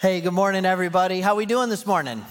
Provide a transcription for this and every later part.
Hey, good morning, everybody. How we doing this morning?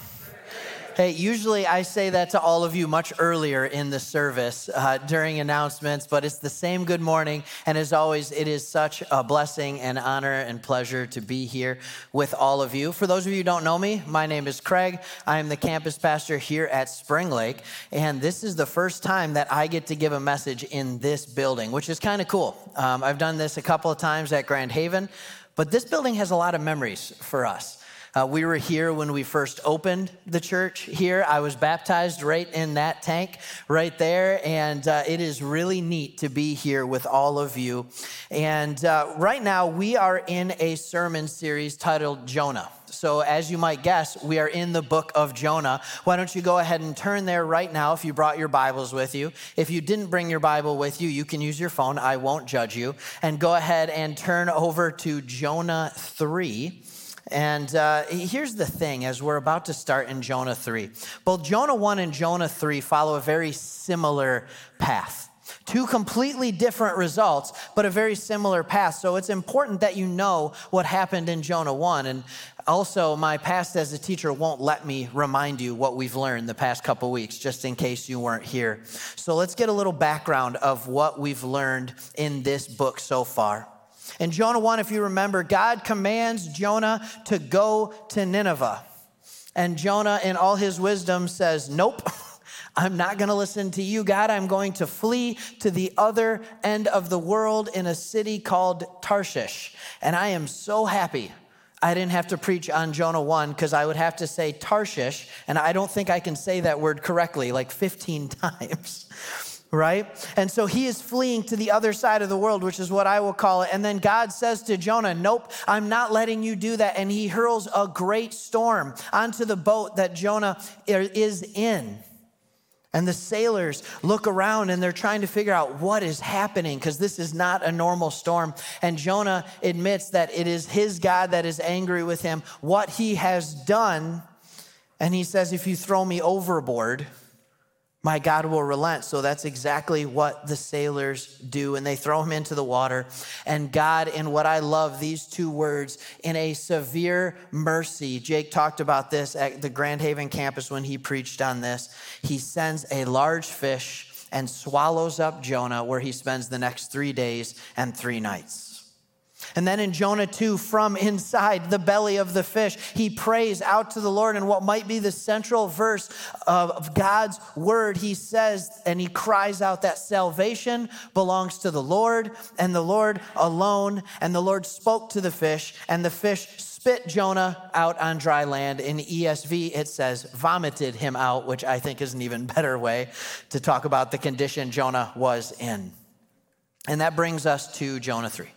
Hey, usually I say that to all of you much earlier in the service uh, during announcements, but it's the same good morning. And as always, it is such a blessing and honor and pleasure to be here with all of you. For those of you who don't know me, my name is Craig. I am the campus pastor here at Spring Lake. And this is the first time that I get to give a message in this building, which is kind of cool. Um, I've done this a couple of times at Grand Haven, but this building has a lot of memories for us. Uh, we were here when we first opened the church here. I was baptized right in that tank right there. And uh, it is really neat to be here with all of you. And uh, right now, we are in a sermon series titled Jonah. So, as you might guess, we are in the book of Jonah. Why don't you go ahead and turn there right now if you brought your Bibles with you? If you didn't bring your Bible with you, you can use your phone. I won't judge you. And go ahead and turn over to Jonah 3. And uh, here's the thing as we're about to start in Jonah 3. Both Jonah 1 and Jonah 3 follow a very similar path. Two completely different results, but a very similar path. So it's important that you know what happened in Jonah 1. And also, my past as a teacher won't let me remind you what we've learned the past couple weeks, just in case you weren't here. So let's get a little background of what we've learned in this book so far. In Jonah 1, if you remember, God commands Jonah to go to Nineveh. And Jonah, in all his wisdom, says, Nope, I'm not going to listen to you, God. I'm going to flee to the other end of the world in a city called Tarshish. And I am so happy I didn't have to preach on Jonah 1 because I would have to say Tarshish, and I don't think I can say that word correctly like 15 times right? And so he is fleeing to the other side of the world, which is what I will call it. And then God says to Jonah, Nope, I'm not letting you do that. And he hurls a great storm onto the boat that Jonah is in. And the sailors look around and they're trying to figure out what is happening because this is not a normal storm. And Jonah admits that it is his God that is angry with him, what he has done. And he says, If you throw me overboard, my God will relent. So that's exactly what the sailors do. And they throw him into the water. And God, in what I love, these two words, in a severe mercy, Jake talked about this at the Grand Haven campus when he preached on this. He sends a large fish and swallows up Jonah, where he spends the next three days and three nights. And then in Jonah 2, from inside the belly of the fish, he prays out to the Lord. And what might be the central verse of God's word, he says, and he cries out that salvation belongs to the Lord and the Lord alone. And the Lord spoke to the fish, and the fish spit Jonah out on dry land. In ESV, it says vomited him out, which I think is an even better way to talk about the condition Jonah was in. And that brings us to Jonah 3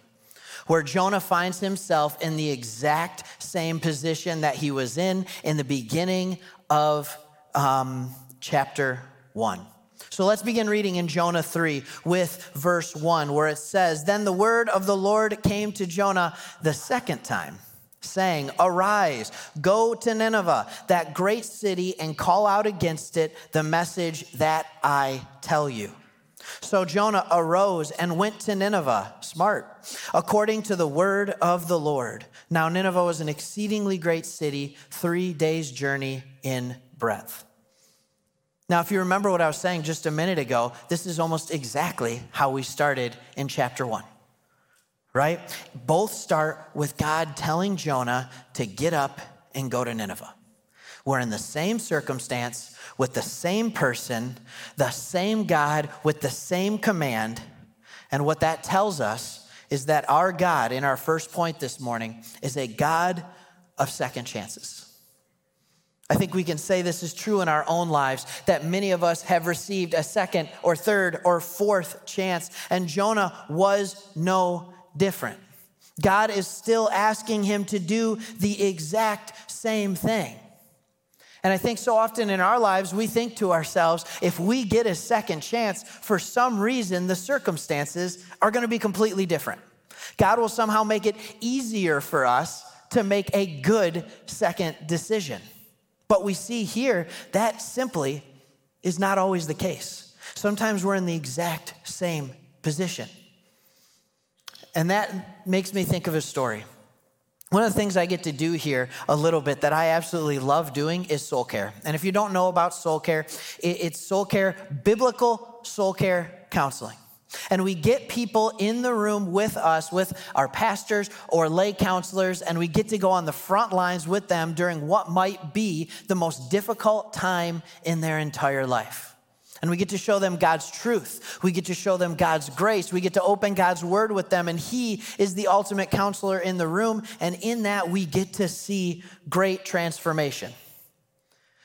where Jonah finds himself in the exact same position that he was in in the beginning of um, chapter 1. So let's begin reading in Jonah 3 with verse 1, where it says, Then the word of the Lord came to Jonah the second time, saying, Arise, go to Nineveh, that great city, and call out against it the message that I tell you. So Jonah arose and went to Nineveh, smart, according to the word of the Lord. Now, Nineveh was an exceedingly great city, three days' journey in breadth. Now, if you remember what I was saying just a minute ago, this is almost exactly how we started in chapter one, right? Both start with God telling Jonah to get up and go to Nineveh. We're in the same circumstance, with the same person, the same God, with the same command. And what that tells us is that our God, in our first point this morning, is a God of second chances. I think we can say this is true in our own lives that many of us have received a second or third or fourth chance, and Jonah was no different. God is still asking him to do the exact same thing. And I think so often in our lives, we think to ourselves, if we get a second chance, for some reason, the circumstances are going to be completely different. God will somehow make it easier for us to make a good second decision. But we see here that simply is not always the case. Sometimes we're in the exact same position. And that makes me think of a story one of the things I get to do here a little bit that I absolutely love doing is soul care. And if you don't know about soul care, it's soul care, biblical soul care counseling. And we get people in the room with us, with our pastors or lay counselors, and we get to go on the front lines with them during what might be the most difficult time in their entire life. And we get to show them God's truth. We get to show them God's grace. We get to open God's word with them. And He is the ultimate counselor in the room. And in that, we get to see great transformation.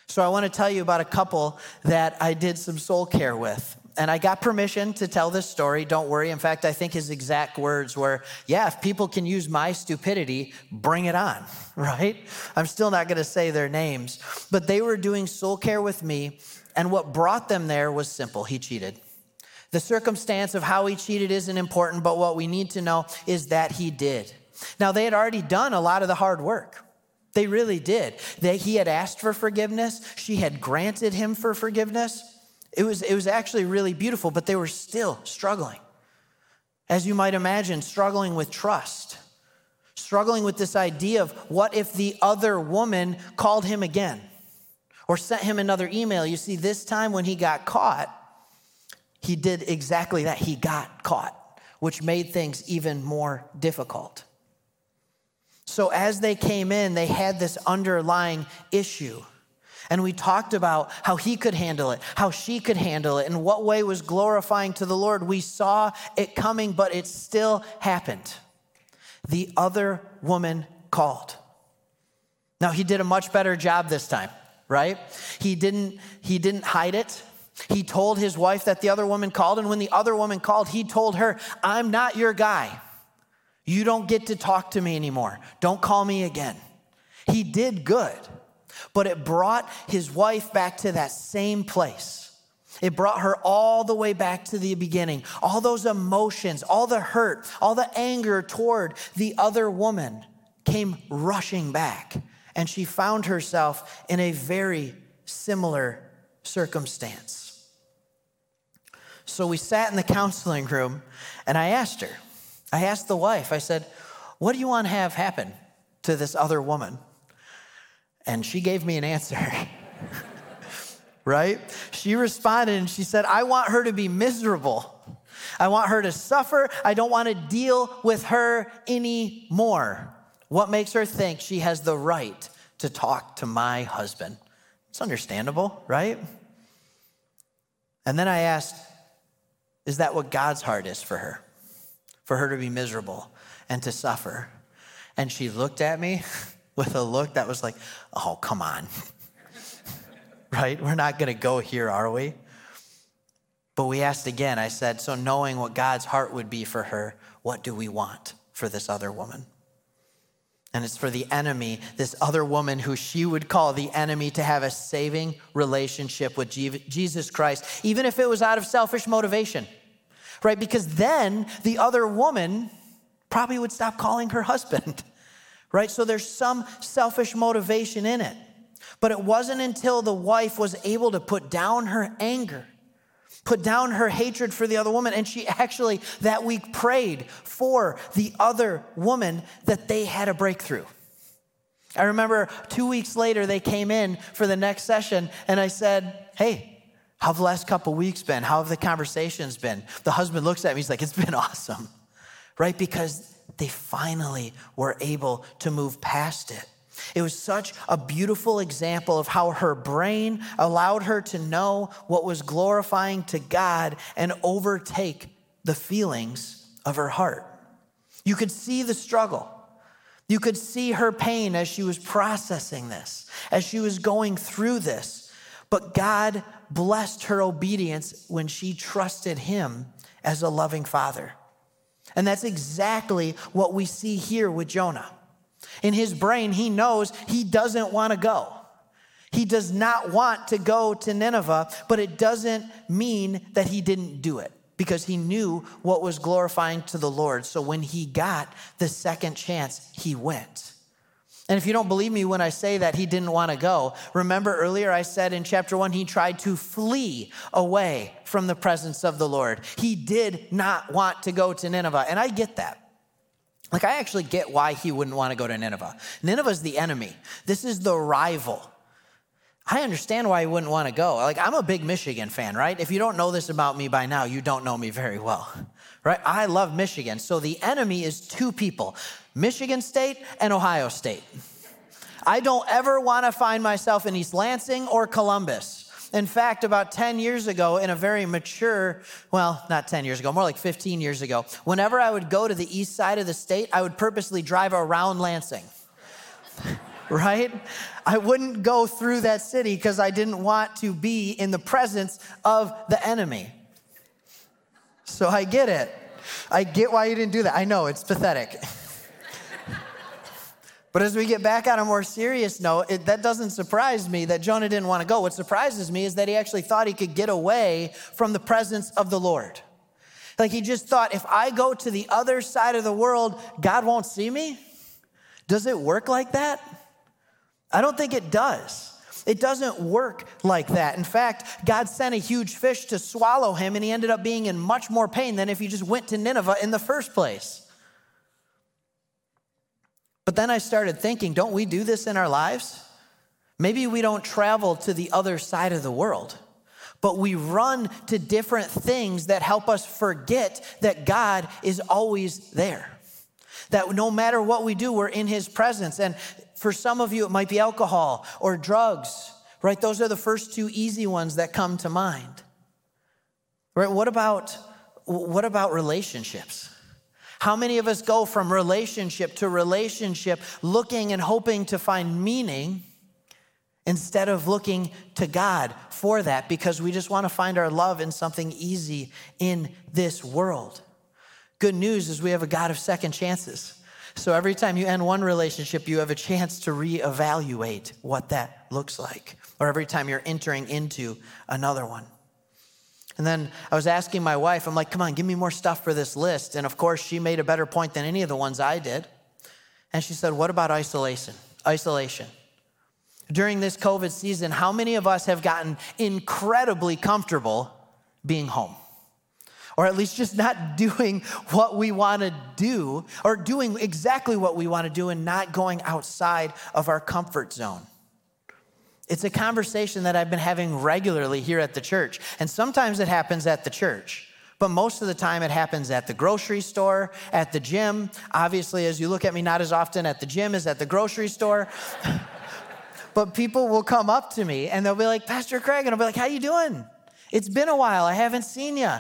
So I want to tell you about a couple that I did some soul care with. And I got permission to tell this story. Don't worry. In fact, I think his exact words were, Yeah, if people can use my stupidity, bring it on, right? I'm still not going to say their names, but they were doing soul care with me and what brought them there was simple he cheated. The circumstance of how he cheated isn't important, but what we need to know is that he did. Now, they had already done a lot of the hard work. They really did. They, he had asked for forgiveness, she had granted him for forgiveness. It was, it was actually really beautiful, but they were still struggling. As you might imagine, struggling with trust, struggling with this idea of what if the other woman called him again? Or sent him another email. You see, this time when he got caught, he did exactly that. He got caught, which made things even more difficult. So, as they came in, they had this underlying issue. And we talked about how he could handle it, how she could handle it, and what way was glorifying to the Lord. We saw it coming, but it still happened. The other woman called. Now, he did a much better job this time right? He didn't, he didn't hide it. He told his wife that the other woman called, and when the other woman called, he told her, I'm not your guy. You don't get to talk to me anymore. Don't call me again. He did good, but it brought his wife back to that same place. It brought her all the way back to the beginning. All those emotions, all the hurt, all the anger toward the other woman came rushing back and she found herself in a very similar circumstance. So we sat in the counseling room and I asked her, I asked the wife, I said, What do you want to have happen to this other woman? And she gave me an answer. right? She responded and she said, I want her to be miserable. I want her to suffer. I don't want to deal with her anymore. What makes her think she has the right to talk to my husband? It's understandable, right? And then I asked, is that what God's heart is for her? For her to be miserable and to suffer? And she looked at me with a look that was like, oh, come on. right? We're not going to go here, are we? But we asked again. I said, so knowing what God's heart would be for her, what do we want for this other woman? And it's for the enemy, this other woman who she would call the enemy, to have a saving relationship with Jesus Christ, even if it was out of selfish motivation, right? Because then the other woman probably would stop calling her husband, right? So there's some selfish motivation in it. But it wasn't until the wife was able to put down her anger put down her hatred for the other woman. And she actually that week prayed for the other woman that they had a breakthrough. I remember two weeks later, they came in for the next session, and I said, Hey, how have the last couple weeks been? How have the conversations been? The husband looks at me, he's like, It's been awesome, right? Because they finally were able to move past it. It was such a beautiful example of how her brain allowed her to know what was glorifying to God and overtake the feelings of her heart. You could see the struggle. You could see her pain as she was processing this, as she was going through this. But God blessed her obedience when she trusted Him as a loving Father. And that's exactly what we see here with Jonah. In his brain, he knows he doesn't want to go. He does not want to go to Nineveh, but it doesn't mean that he didn't do it because he knew what was glorifying to the Lord. So when he got the second chance, he went. And if you don't believe me when I say that he didn't want to go, remember earlier I said in chapter one, he tried to flee away from the presence of the Lord. He did not want to go to Nineveh. And I get that. Like, I actually get why he wouldn't want to go to Nineveh. Nineveh is the enemy, this is the rival. I understand why he wouldn't want to go. Like, I'm a big Michigan fan, right? If you don't know this about me by now, you don't know me very well, right? I love Michigan. So the enemy is two people Michigan State and Ohio State. I don't ever want to find myself in East Lansing or Columbus. In fact, about 10 years ago, in a very mature, well, not 10 years ago, more like 15 years ago, whenever I would go to the east side of the state, I would purposely drive around Lansing. right? I wouldn't go through that city because I didn't want to be in the presence of the enemy. So I get it. I get why you didn't do that. I know it's pathetic. But as we get back on a more serious note, it, that doesn't surprise me that Jonah didn't want to go. What surprises me is that he actually thought he could get away from the presence of the Lord. Like he just thought, if I go to the other side of the world, God won't see me? Does it work like that? I don't think it does. It doesn't work like that. In fact, God sent a huge fish to swallow him, and he ended up being in much more pain than if he just went to Nineveh in the first place. But then I started thinking, don't we do this in our lives? Maybe we don't travel to the other side of the world, but we run to different things that help us forget that God is always there. That no matter what we do, we're in His presence. And for some of you, it might be alcohol or drugs, right? Those are the first two easy ones that come to mind. Right? What about what about relationships? How many of us go from relationship to relationship looking and hoping to find meaning instead of looking to God for that because we just want to find our love in something easy in this world? Good news is we have a God of second chances. So every time you end one relationship, you have a chance to reevaluate what that looks like, or every time you're entering into another one. And then I was asking my wife, I'm like, come on, give me more stuff for this list. And of course, she made a better point than any of the ones I did. And she said, what about isolation? Isolation. During this COVID season, how many of us have gotten incredibly comfortable being home? Or at least just not doing what we want to do, or doing exactly what we want to do and not going outside of our comfort zone. It's a conversation that I've been having regularly here at the church. And sometimes it happens at the church, but most of the time it happens at the grocery store, at the gym. Obviously, as you look at me, not as often at the gym as at the grocery store. but people will come up to me and they'll be like, Pastor Craig, and I'll be like, How you doing? It's been a while. I haven't seen you.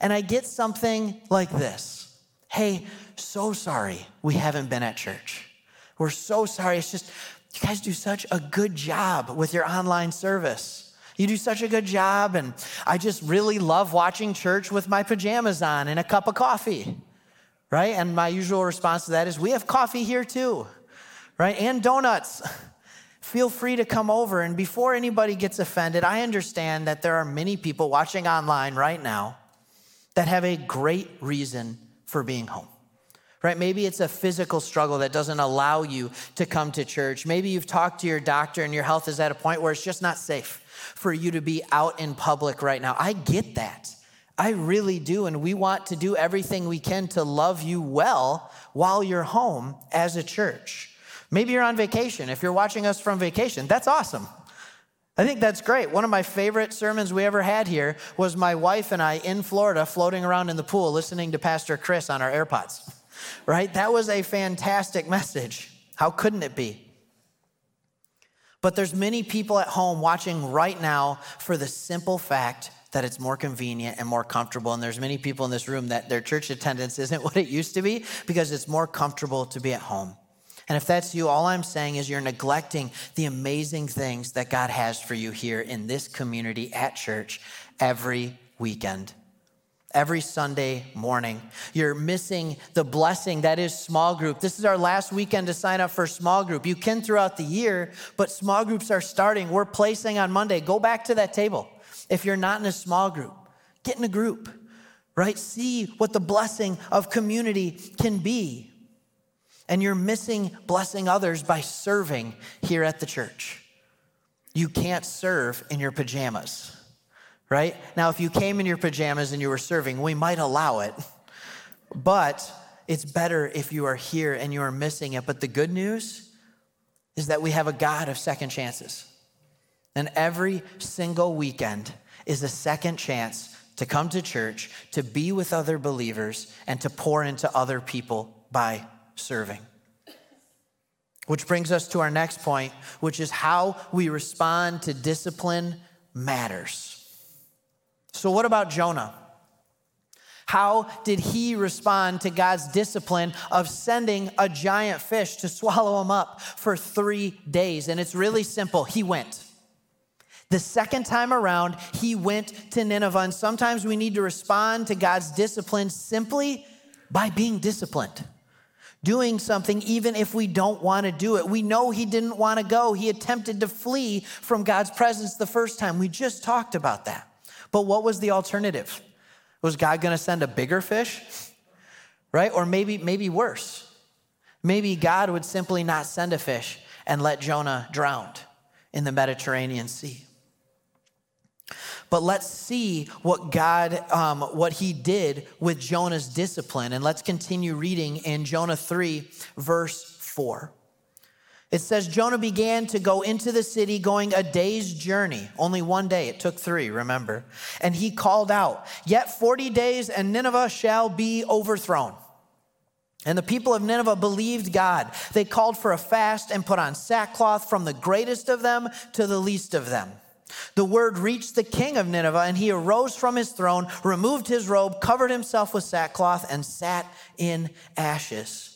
And I get something like this Hey, so sorry we haven't been at church. We're so sorry. It's just you guys do such a good job with your online service. You do such a good job, and I just really love watching church with my pajamas on and a cup of coffee, right? And my usual response to that is, We have coffee here too, right? And donuts. Feel free to come over. And before anybody gets offended, I understand that there are many people watching online right now that have a great reason for being home right? Maybe it's a physical struggle that doesn't allow you to come to church. Maybe you've talked to your doctor and your health is at a point where it's just not safe for you to be out in public right now. I get that. I really do. And we want to do everything we can to love you well while you're home as a church. Maybe you're on vacation. If you're watching us from vacation, that's awesome. I think that's great. One of my favorite sermons we ever had here was my wife and I in Florida floating around in the pool listening to Pastor Chris on our AirPods right? That was a fantastic message. How couldn't it be? But there's many people at home watching right now for the simple fact that it's more convenient and more comfortable. And there's many people in this room that their church attendance isn't what it used to be because it's more comfortable to be at home. And if that's you, all I'm saying is you're neglecting the amazing things that God has for you here in this community at church every weekend every Sunday morning. You're missing the blessing that is small group. This is our last weekend to sign up for small group. You can throughout the year, but small groups are starting. We're placing on Monday. Go back to that table. If you're not in a small group, get in a group, right? See what the blessing of community can be. And you're missing blessing others by serving here at the church. You can't serve in your pajamas right? Now, if you came in your pajamas and you were serving, we might allow it. But it's better if you are here and you are missing it. But the good news is that we have a God of second chances. And every single weekend is a second chance to come to church, to be with other believers, and to pour into other people by serving. Which brings us to our next point, which is how we respond to discipline matters. So, what about Jonah? How did he respond to God's discipline of sending a giant fish to swallow him up for three days? And it's really simple. He went. The second time around, he went to Nineveh. And sometimes we need to respond to God's discipline simply by being disciplined, doing something even if we don't want to do it. We know he didn't want to go. He attempted to flee from God's presence the first time. We just talked about that. But what was the alternative? Was God going to send a bigger fish? Right? Or maybe maybe worse. Maybe God would simply not send a fish and let Jonah drown in the Mediterranean Sea. But let's see what God, um, what he did with Jonah's discipline. And let's continue reading in Jonah 3, verse 4. It says, Jonah began to go into the city, going a day's journey. Only one day, it took three, remember. And he called out, Yet 40 days, and Nineveh shall be overthrown. And the people of Nineveh believed God. They called for a fast and put on sackcloth from the greatest of them to the least of them. The word reached the king of Nineveh, and he arose from his throne, removed his robe, covered himself with sackcloth, and sat in ashes.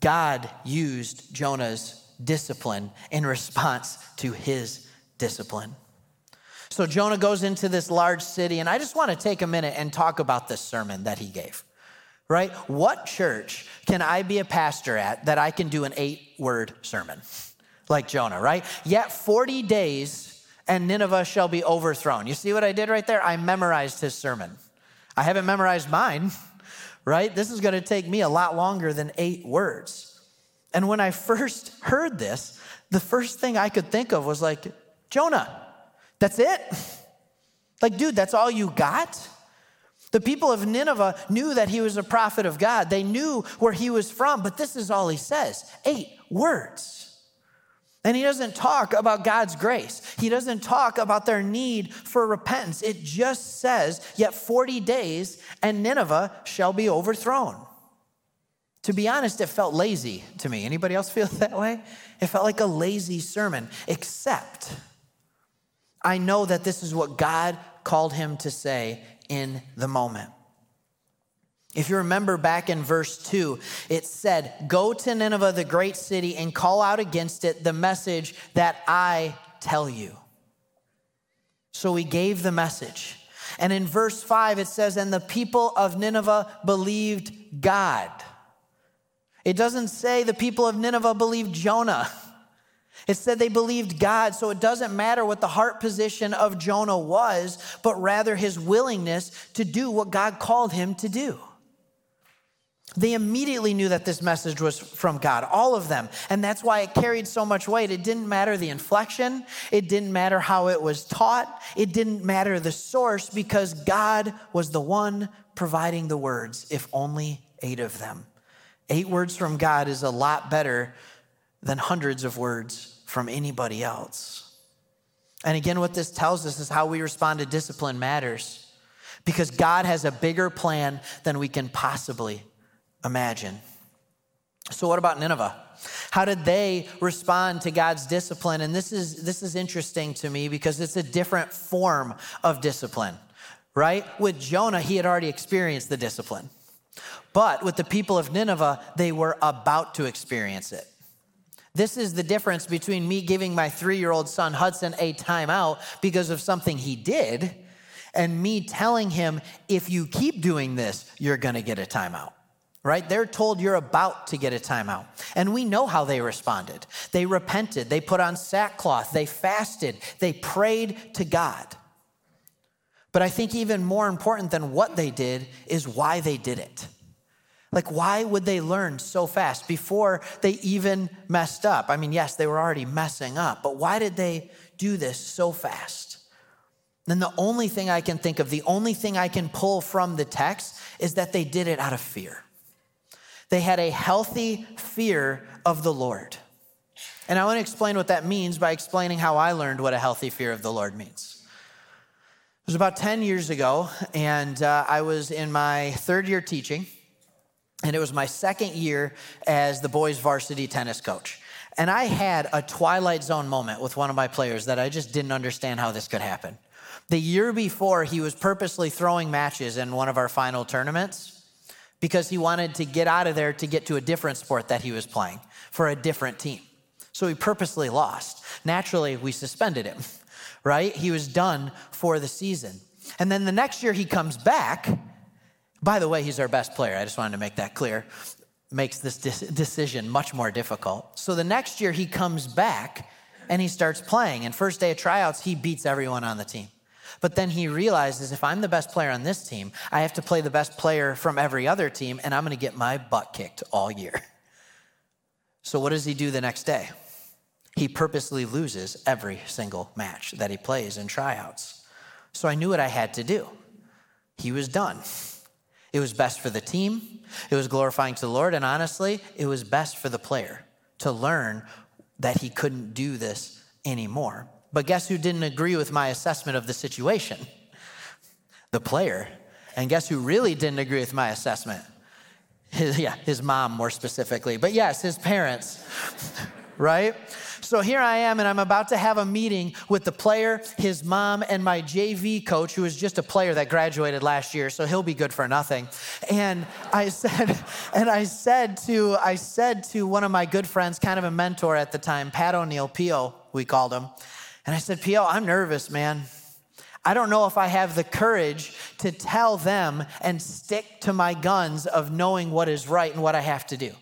God used Jonah's discipline in response to his discipline. So Jonah goes into this large city, and I just want to take a minute and talk about this sermon that he gave, right? What church can I be a pastor at that I can do an eight word sermon? like Jonah, right? Yet 40 days and Nineveh shall be overthrown. You see what I did right there? I memorized his sermon. I haven't memorized mine, right? This is going to take me a lot longer than eight words. And when I first heard this, the first thing I could think of was like, Jonah, that's it? Like, dude, that's all you got? The people of Nineveh knew that he was a prophet of God. They knew where he was from, but this is all he says eight words. And he doesn't talk about God's grace. He doesn't talk about their need for repentance. It just says, Yet 40 days and Nineveh shall be overthrown. To be honest, it felt lazy to me. Anybody else feel that way? It felt like a lazy sermon, except I know that this is what God called him to say in the moment. If you remember back in verse 2, it said, Go to Nineveh, the great city, and call out against it the message that I tell you. So he gave the message. And in verse 5, it says, And the people of Nineveh believed God. It doesn't say the people of Nineveh believed Jonah. It said they believed God, so it doesn't matter what the heart position of Jonah was, but rather his willingness to do what God called him to do. They immediately knew that this message was from God, all of them. And that's why it carried so much weight. It didn't matter the inflection, it didn't matter how it was taught, it didn't matter the source because God was the one providing the words, if only eight of them. Eight words from God is a lot better than hundreds of words from anybody else. And again, what this tells us is how we respond to discipline matters because God has a bigger plan than we can possibly imagine. So, what about Nineveh? How did they respond to God's discipline? And this is, this is interesting to me because it's a different form of discipline, right? With Jonah, he had already experienced the discipline. But with the people of Nineveh, they were about to experience it. This is the difference between me giving my three year old son Hudson a timeout because of something he did and me telling him, if you keep doing this, you're gonna get a timeout right? They're told you're about to get a timeout. And we know how they responded. They repented, they put on sackcloth, they fasted, they prayed to God. But I think even more important than what they did is why they did it. Like, why would they learn so fast before they even messed up? I mean, yes, they were already messing up, but why did they do this so fast? Then the only thing I can think of, the only thing I can pull from the text is that they did it out of fear. They had a healthy fear of the Lord. And I want to explain what that means by explaining how I learned what a healthy fear of the Lord means. It was about 10 years ago, and uh, I was in my third year teaching, and it was my second year as the boys' varsity tennis coach. And I had a Twilight Zone moment with one of my players that I just didn't understand how this could happen. The year before, he was purposely throwing matches in one of our final tournaments because he wanted to get out of there to get to a different sport that he was playing for a different team. So he purposely lost. Naturally, we suspended him, right? He was done for the season. And then the next year he comes back. By the way, he's our best player. I just wanted to make that clear. Makes this decision much more difficult. So the next year he comes back and he starts playing. And first day of tryouts, he beats everyone on the team. But then he realizes if I'm the best player on this team, I have to play the best player from every other team, and I'm going to get my butt kicked all year. So, what does he do the next day? He purposely loses every single match that he plays in tryouts. So, I knew what I had to do. He was done. It was best for the team, it was glorifying to the Lord, and honestly, it was best for the player to learn that he couldn't do this anymore. But guess who didn't agree with my assessment of the situation? The player. And guess who really didn't agree with my assessment? His, yeah, his mom more specifically. But yes, his parents, right? So here I am, and I'm about to have a meeting with the player, his mom, and my JV coach, who is just a player that graduated last year, so he'll be good for nothing. And I said, and I said to, I said to one of my good friends, kind of a mentor at the time, Pat O'Neill, Pio, we called him. And I said, Pio, I'm nervous, man. I don't know if I have the courage to tell them and stick to my guns of knowing what is right and what I have to do.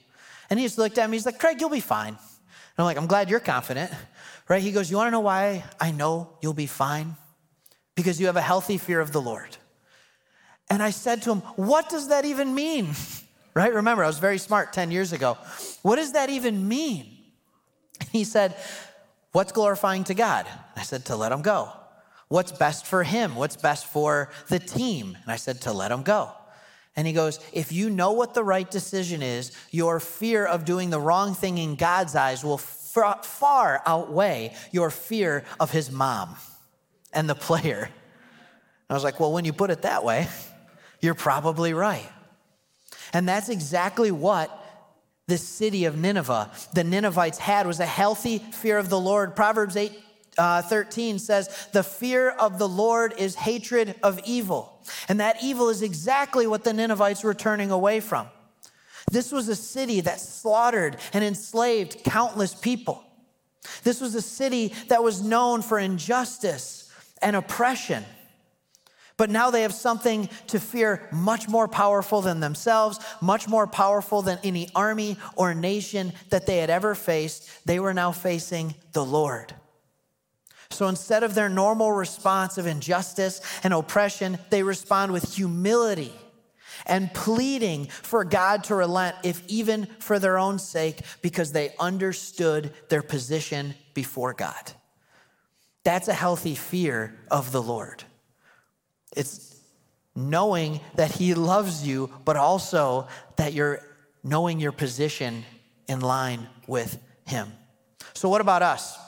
And he just looked at me, he's like, Craig, you'll be fine. And I'm like, I'm glad you're confident, right? He goes, You wanna know why I know you'll be fine? Because you have a healthy fear of the Lord. And I said to him, What does that even mean? Right? Remember, I was very smart 10 years ago. What does that even mean? He said, What's glorifying to God? I said, To let him go. What's best for him? What's best for the team? And I said, To let him go. And he goes, If you know what the right decision is, your fear of doing the wrong thing in God's eyes will far outweigh your fear of his mom and the player. I was like, Well, when you put it that way, you're probably right. And that's exactly what the city of Nineveh, the Ninevites had was a healthy fear of the Lord. Proverbs 8 uh, 13 says, The fear of the Lord is hatred of evil. And that evil is exactly what the Ninevites were turning away from. This was a city that slaughtered and enslaved countless people. This was a city that was known for injustice and oppression. But now they have something to fear much more powerful than themselves, much more powerful than any army or nation that they had ever faced. They were now facing the Lord. So instead of their normal response of injustice and oppression, they respond with humility and pleading for God to relent, if even for their own sake, because they understood their position before God. That's a healthy fear of the Lord. It's knowing that He loves you, but also that you're knowing your position in line with Him. So, what about us?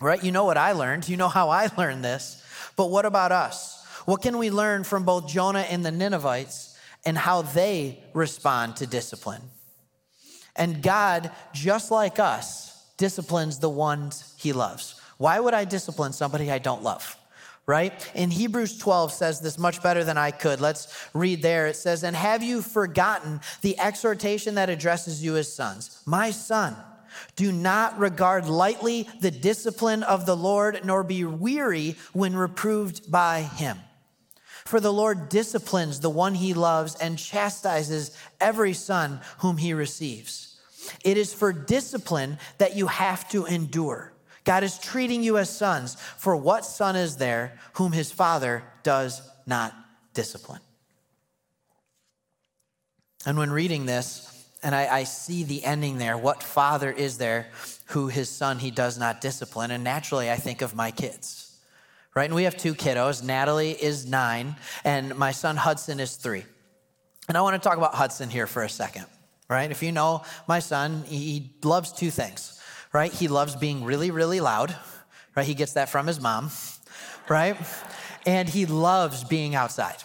Right? You know what I learned. You know how I learned this. But what about us? What can we learn from both Jonah and the Ninevites and how they respond to discipline? And God, just like us, disciplines the ones He loves. Why would I discipline somebody I don't love? Right? In Hebrews 12 says this much better than I could. Let's read there. It says, And have you forgotten the exhortation that addresses you as sons? My son, do not regard lightly the discipline of the Lord, nor be weary when reproved by him. For the Lord disciplines the one he loves and chastises every son whom he receives. It is for discipline that you have to endure. God is treating you as sons, for what son is there whom his father does not discipline? And when reading this, and I, I, see the ending there, what father is there who his son he does not discipline? And naturally, I think of my kids, right? And we have two kiddos. Natalie is nine, and my son Hudson is three. And I want to talk about Hudson here for a second, right? If you know my son, he loves two things right? He loves being really, really loud, right? He gets that from his mom, right? And he loves being outside.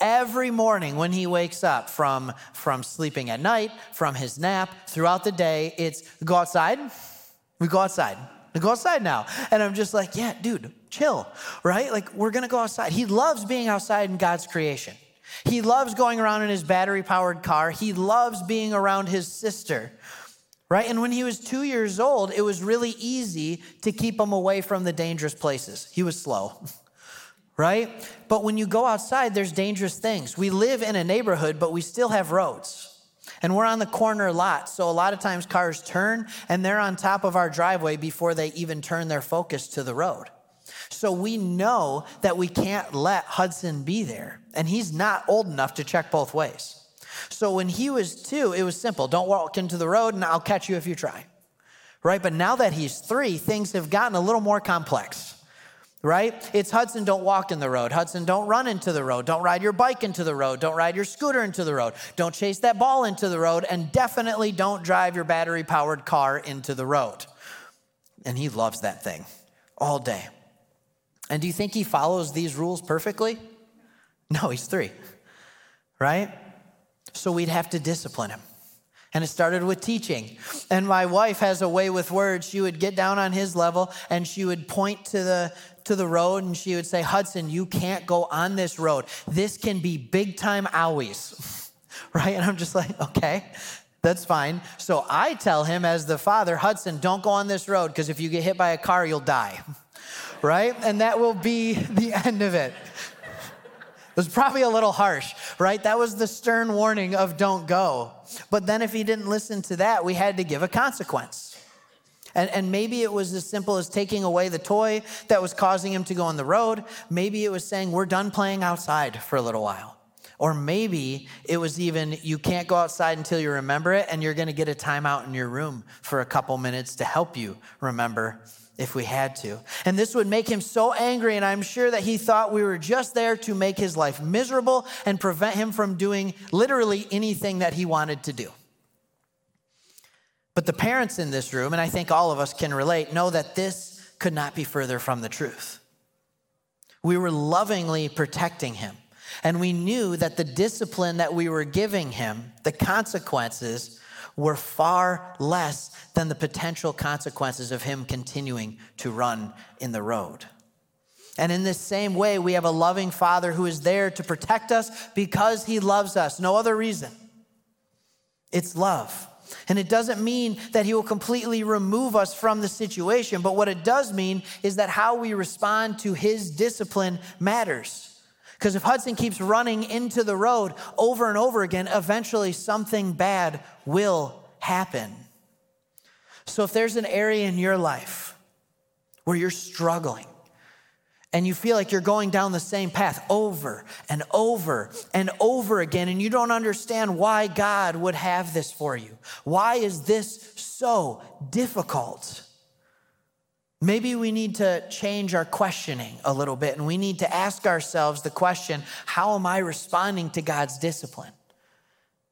Every morning when he wakes up from, from sleeping at night, from his nap, throughout the day, it's go outside, we go outside. We go outside now. And I'm just like, yeah, dude, chill, right? Like, we're gonna go outside. He loves being outside in God's creation. He loves going around in his battery powered car. He loves being around his sister right? And when he was two years old, it was really easy to keep him away from the dangerous places. He was slow, right? But when you go outside, there's dangerous things. We live in a neighborhood, but we still have roads. And we're on the corner lot, so a lot of times cars turn and they're on top of our driveway before they even turn their focus to the road. So we know that we can't let Hudson be there, and he's not old enough to check both ways. So when he was two, it was simple don't walk into the road and I'll catch you if you try. Right? But now that he's three, things have gotten a little more complex. Right? It's Hudson, don't walk in the road. Hudson, don't run into the road. Don't ride your bike into the road. Don't ride your scooter into the road. Don't chase that ball into the road. And definitely don't drive your battery powered car into the road. And he loves that thing all day. And do you think he follows these rules perfectly? No, he's three, right? So we'd have to discipline him. And it started with teaching. And my wife has a way with words. She would get down on his level and she would point to the to the road and she would say, Hudson, you can't go on this road. This can be big time owies. right? And I'm just like, okay, that's fine. So I tell him as the father, Hudson, don't go on this road because if you get hit by a car, you'll die. right? And that will be the end of it. It was probably a little harsh, right? That was the stern warning of don't go. But then if he didn't listen to that, we had to give a consequence. And, and maybe it was as simple as taking away the toy that was causing him to go on the road. Maybe it was saying, we're done playing outside for a little while. Or maybe it was even, you can't go outside until you remember it, and you're gonna get a timeout in your room for a couple minutes to help you remember if we had to. And this would make him so angry, and I'm sure that he thought we were just there to make his life miserable and prevent him from doing literally anything that he wanted to do. But the parents in this room, and I think all of us can relate, know that this could not be further from the truth. We were lovingly protecting him, and we knew that the discipline that we were giving him, the consequences, were far less than the potential consequences of him continuing to run in the road. And in this same way, we have a loving Father who is there to protect us because he loves us. No other reason. It's love. And it doesn't mean that he will completely remove us from the situation, but what it does mean is that how we respond to his discipline matters. Because if Hudson keeps running into the road over and over again, eventually something bad will happen. So if there's an area in your life where you're struggling, and you feel like you're going down the same path over and over and over again, and you don't understand why God would have this for you. Why is this so difficult? Maybe we need to change our questioning a little bit, and we need to ask ourselves the question how am I responding to God's discipline?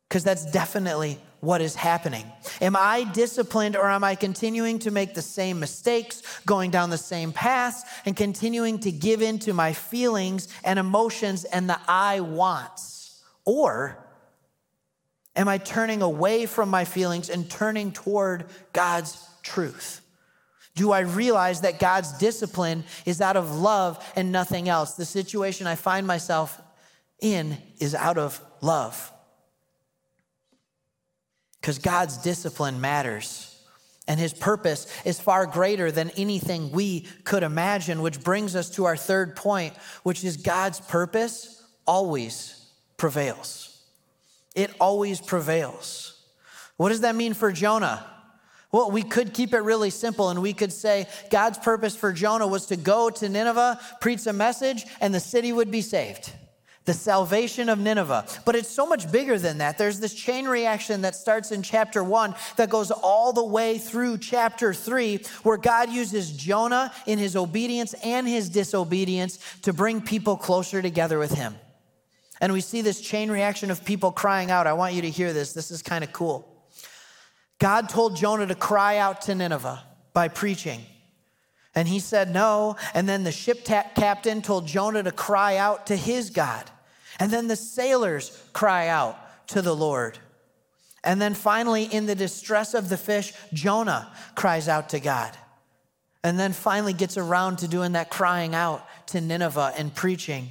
Because that's definitely what is happening. Am I disciplined or am I continuing to make the same mistakes, going down the same paths, and continuing to give in to my feelings and emotions and the I wants? Or am I turning away from my feelings and turning toward God's truth? Do I realize that God's discipline is out of love and nothing else? The situation I find myself in is out of love because God's discipline matters. And his purpose is far greater than anything we could imagine, which brings us to our third point, which is God's purpose always prevails. It always prevails. What does that mean for Jonah? Well, we could keep it really simple and we could say God's purpose for Jonah was to go to Nineveh, preach a message, and the city would be saved. The salvation of Nineveh. But it's so much bigger than that. There's this chain reaction that starts in chapter one that goes all the way through chapter three, where God uses Jonah in his obedience and his disobedience to bring people closer together with him. And we see this chain reaction of people crying out. I want you to hear this. This is kind of cool. God told Jonah to cry out to Nineveh by preaching. And he said no. And then the ship ta- captain told Jonah to cry out to his God. And then the sailors cry out to the Lord. And then finally, in the distress of the fish, Jonah cries out to God. And then finally gets around to doing that crying out to Nineveh and preaching.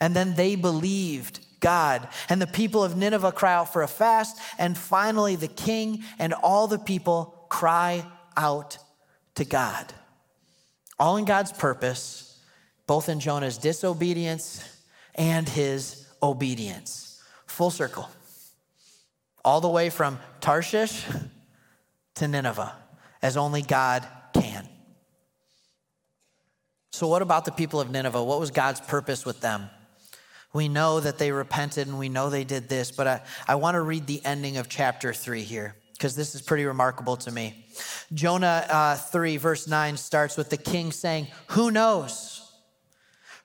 And then they believed God. And the people of Nineveh cry out for a fast. And finally, the king and all the people cry out to God. All in God's purpose, both in Jonah's disobedience and his obedience. Full circle. All the way from Tarshish to Nineveh, as only God can. So, what about the people of Nineveh? What was God's purpose with them? We know that they repented and we know they did this, but I, I want to read the ending of chapter three here because this is pretty remarkable to me. Jonah uh, 3, verse 9 starts with the king saying, Who knows?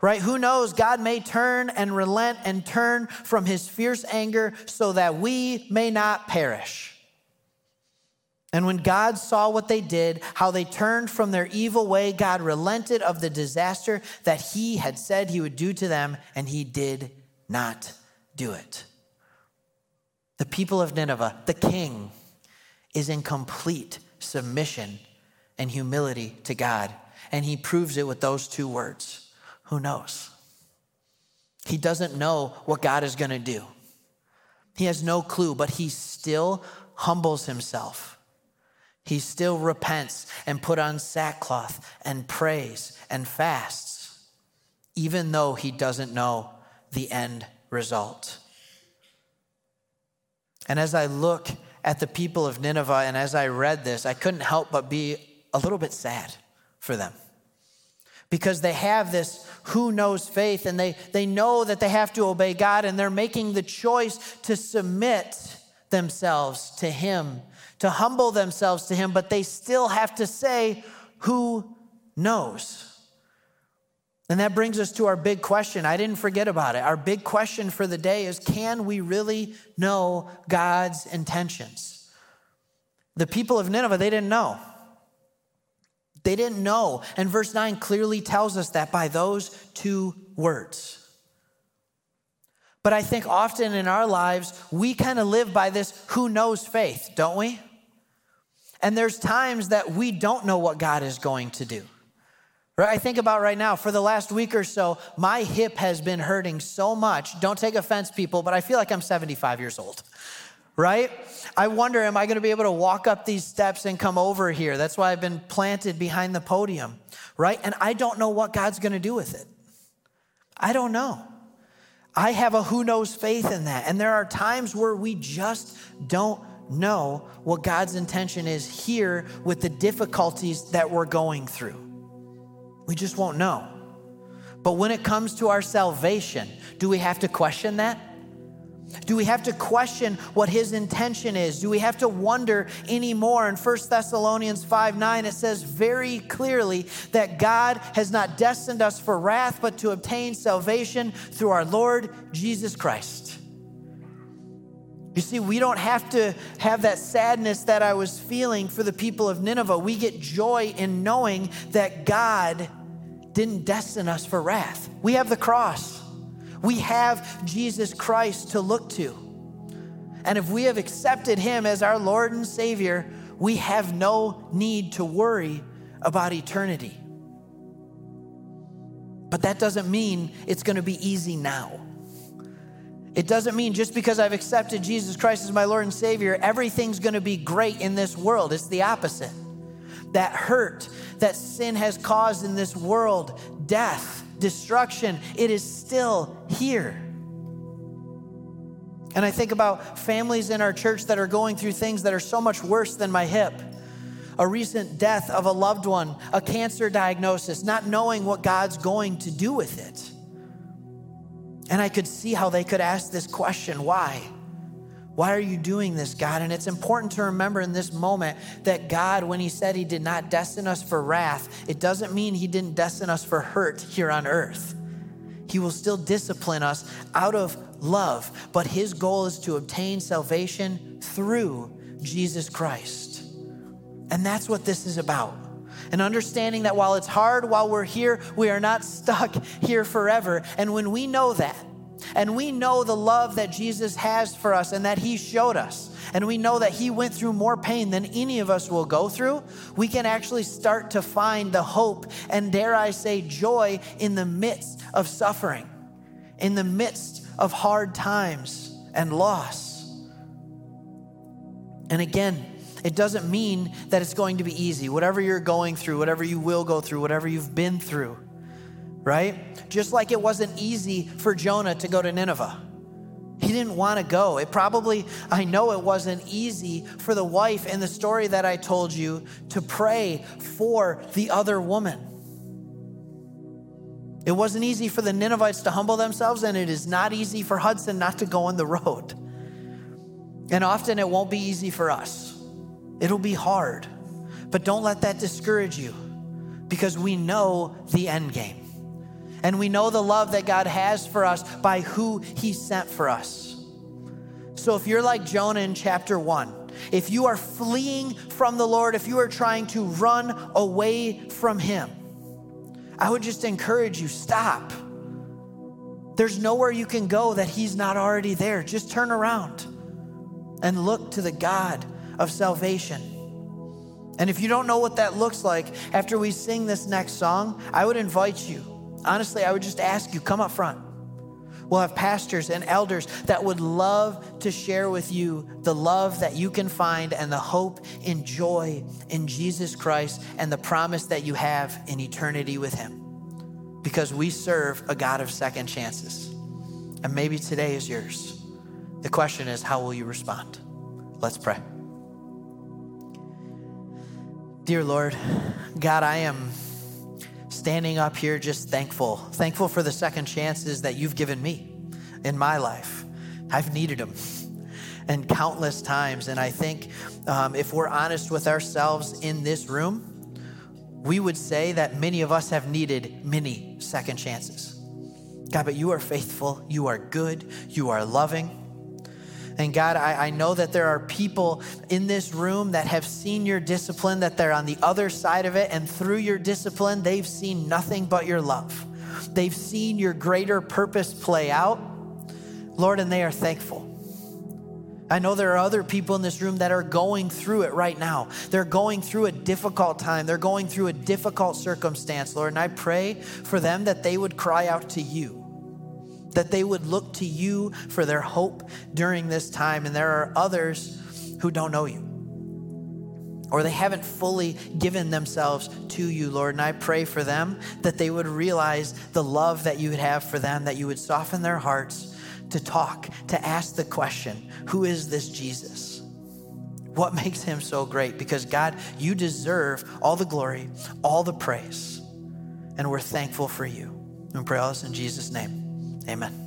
Right? Who knows? God may turn and relent and turn from his fierce anger so that we may not perish. And when God saw what they did, how they turned from their evil way, God relented of the disaster that he had said he would do to them, and he did not do it. The people of Nineveh, the king, is in complete submission and humility to God. And he proves it with those two words Who knows? He doesn't know what God is going to do. He has no clue, but he still humbles himself he still repents and put on sackcloth and prays and fasts, even though he doesn't know the end result. And as I look at the people of Nineveh and as I read this, I couldn't help but be a little bit sad for them. Because they have this who knows faith and they, they know that they have to obey God and they're making the choice to submit themselves to Him to humble themselves to Him, but they still have to say, Who knows? And that brings us to our big question. I didn't forget about it. Our big question for the day is can we really know God's intentions? The people of Nineveh, they didn't know. They didn't know. And verse 9 clearly tells us that by those two words. But I think often in our lives, we kind of live by this who knows faith, don't we? And there's times that we don't know what God is going to do. Right? I think about right now, for the last week or so, my hip has been hurting so much. Don't take offense, people, but I feel like I'm 75 years old. Right? I wonder, am I going to be able to walk up these steps and come over here? That's why I've been planted behind the podium. Right? And I don't know what God's going to do with it. I don't know. I have a who knows faith in that. And there are times where we just don't know what God's intention is here with the difficulties that we're going through. We just won't know. But when it comes to our salvation, do we have to question that? Do we have to question what his intention is? Do we have to wonder anymore? In 1 Thessalonians 5 9, it says very clearly that God has not destined us for wrath, but to obtain salvation through our Lord Jesus Christ. You see, we don't have to have that sadness that I was feeling for the people of Nineveh. We get joy in knowing that God didn't destine us for wrath. We have the cross. We have Jesus Christ to look to. And if we have accepted him as our Lord and Savior, we have no need to worry about eternity. But that doesn't mean it's going to be easy now. It doesn't mean just because I've accepted Jesus Christ as my Lord and Savior, everything's going to be great in this world. It's the opposite. That hurt that sin has caused in this world, death, destruction, it is still here. And I think about families in our church that are going through things that are so much worse than my hip a recent death of a loved one, a cancer diagnosis, not knowing what God's going to do with it. And I could see how they could ask this question why? Why are you doing this, God? And it's important to remember in this moment that God, when He said He did not destine us for wrath, it doesn't mean He didn't destine us for hurt here on earth. He will still discipline us out of love, but His goal is to obtain salvation through Jesus Christ. And that's what this is about. And understanding that while it's hard, while we're here, we are not stuck here forever. And when we know that, and we know the love that Jesus has for us and that He showed us. And we know that He went through more pain than any of us will go through. We can actually start to find the hope and, dare I say, joy in the midst of suffering, in the midst of hard times and loss. And again, it doesn't mean that it's going to be easy. Whatever you're going through, whatever you will go through, whatever you've been through, right? Just like it wasn't easy for Jonah to go to Nineveh. He didn't want to go. It probably, I know it wasn't easy for the wife in the story that I told you to pray for the other woman. It wasn't easy for the Ninevites to humble themselves, and it is not easy for Hudson not to go on the road. And often it won't be easy for us, it'll be hard. But don't let that discourage you because we know the end game. And we know the love that God has for us by who He sent for us. So if you're like Jonah in chapter one, if you are fleeing from the Lord, if you are trying to run away from Him, I would just encourage you stop. There's nowhere you can go that He's not already there. Just turn around and look to the God of salvation. And if you don't know what that looks like after we sing this next song, I would invite you honestly, I would just ask you come up front. We'll have pastors and elders that would love to share with you the love that you can find and the hope and joy in Jesus Christ and the promise that you have in eternity with Him. Because we serve a God of second chances. And maybe today is yours. The question is, how will you respond? Let's pray. Dear Lord, God, I am standing up here just thankful, thankful for the second chances that you've given me in my life. I've needed them and countless times. And I think um, if we're honest with ourselves in this room, we would say that many of us have needed many second chances. God, but you are faithful, you are good, you are loving. And God, I, I, know that there are people in this room that have seen your discipline, that they're on the other side of it, and through your discipline, they've seen nothing but your love. They've seen your greater purpose play out, Lord, and they are thankful. I know there are other people in this room that are going through it right now. They're going through a difficult time. They're going through a difficult circumstance, Lord. And I pray for them that they would cry out to you that they would look to you for their hope during this time. And there are others who don't know you or they haven't fully given themselves to you, Lord. And I pray for them that they would realize the love that you would have for them, that you would soften their hearts to talk, to ask the question Who is this Jesus? What makes him so great? Because God, you deserve all the glory, all the praise, and we're thankful for you. And pray all this in Jesus' name. Amen.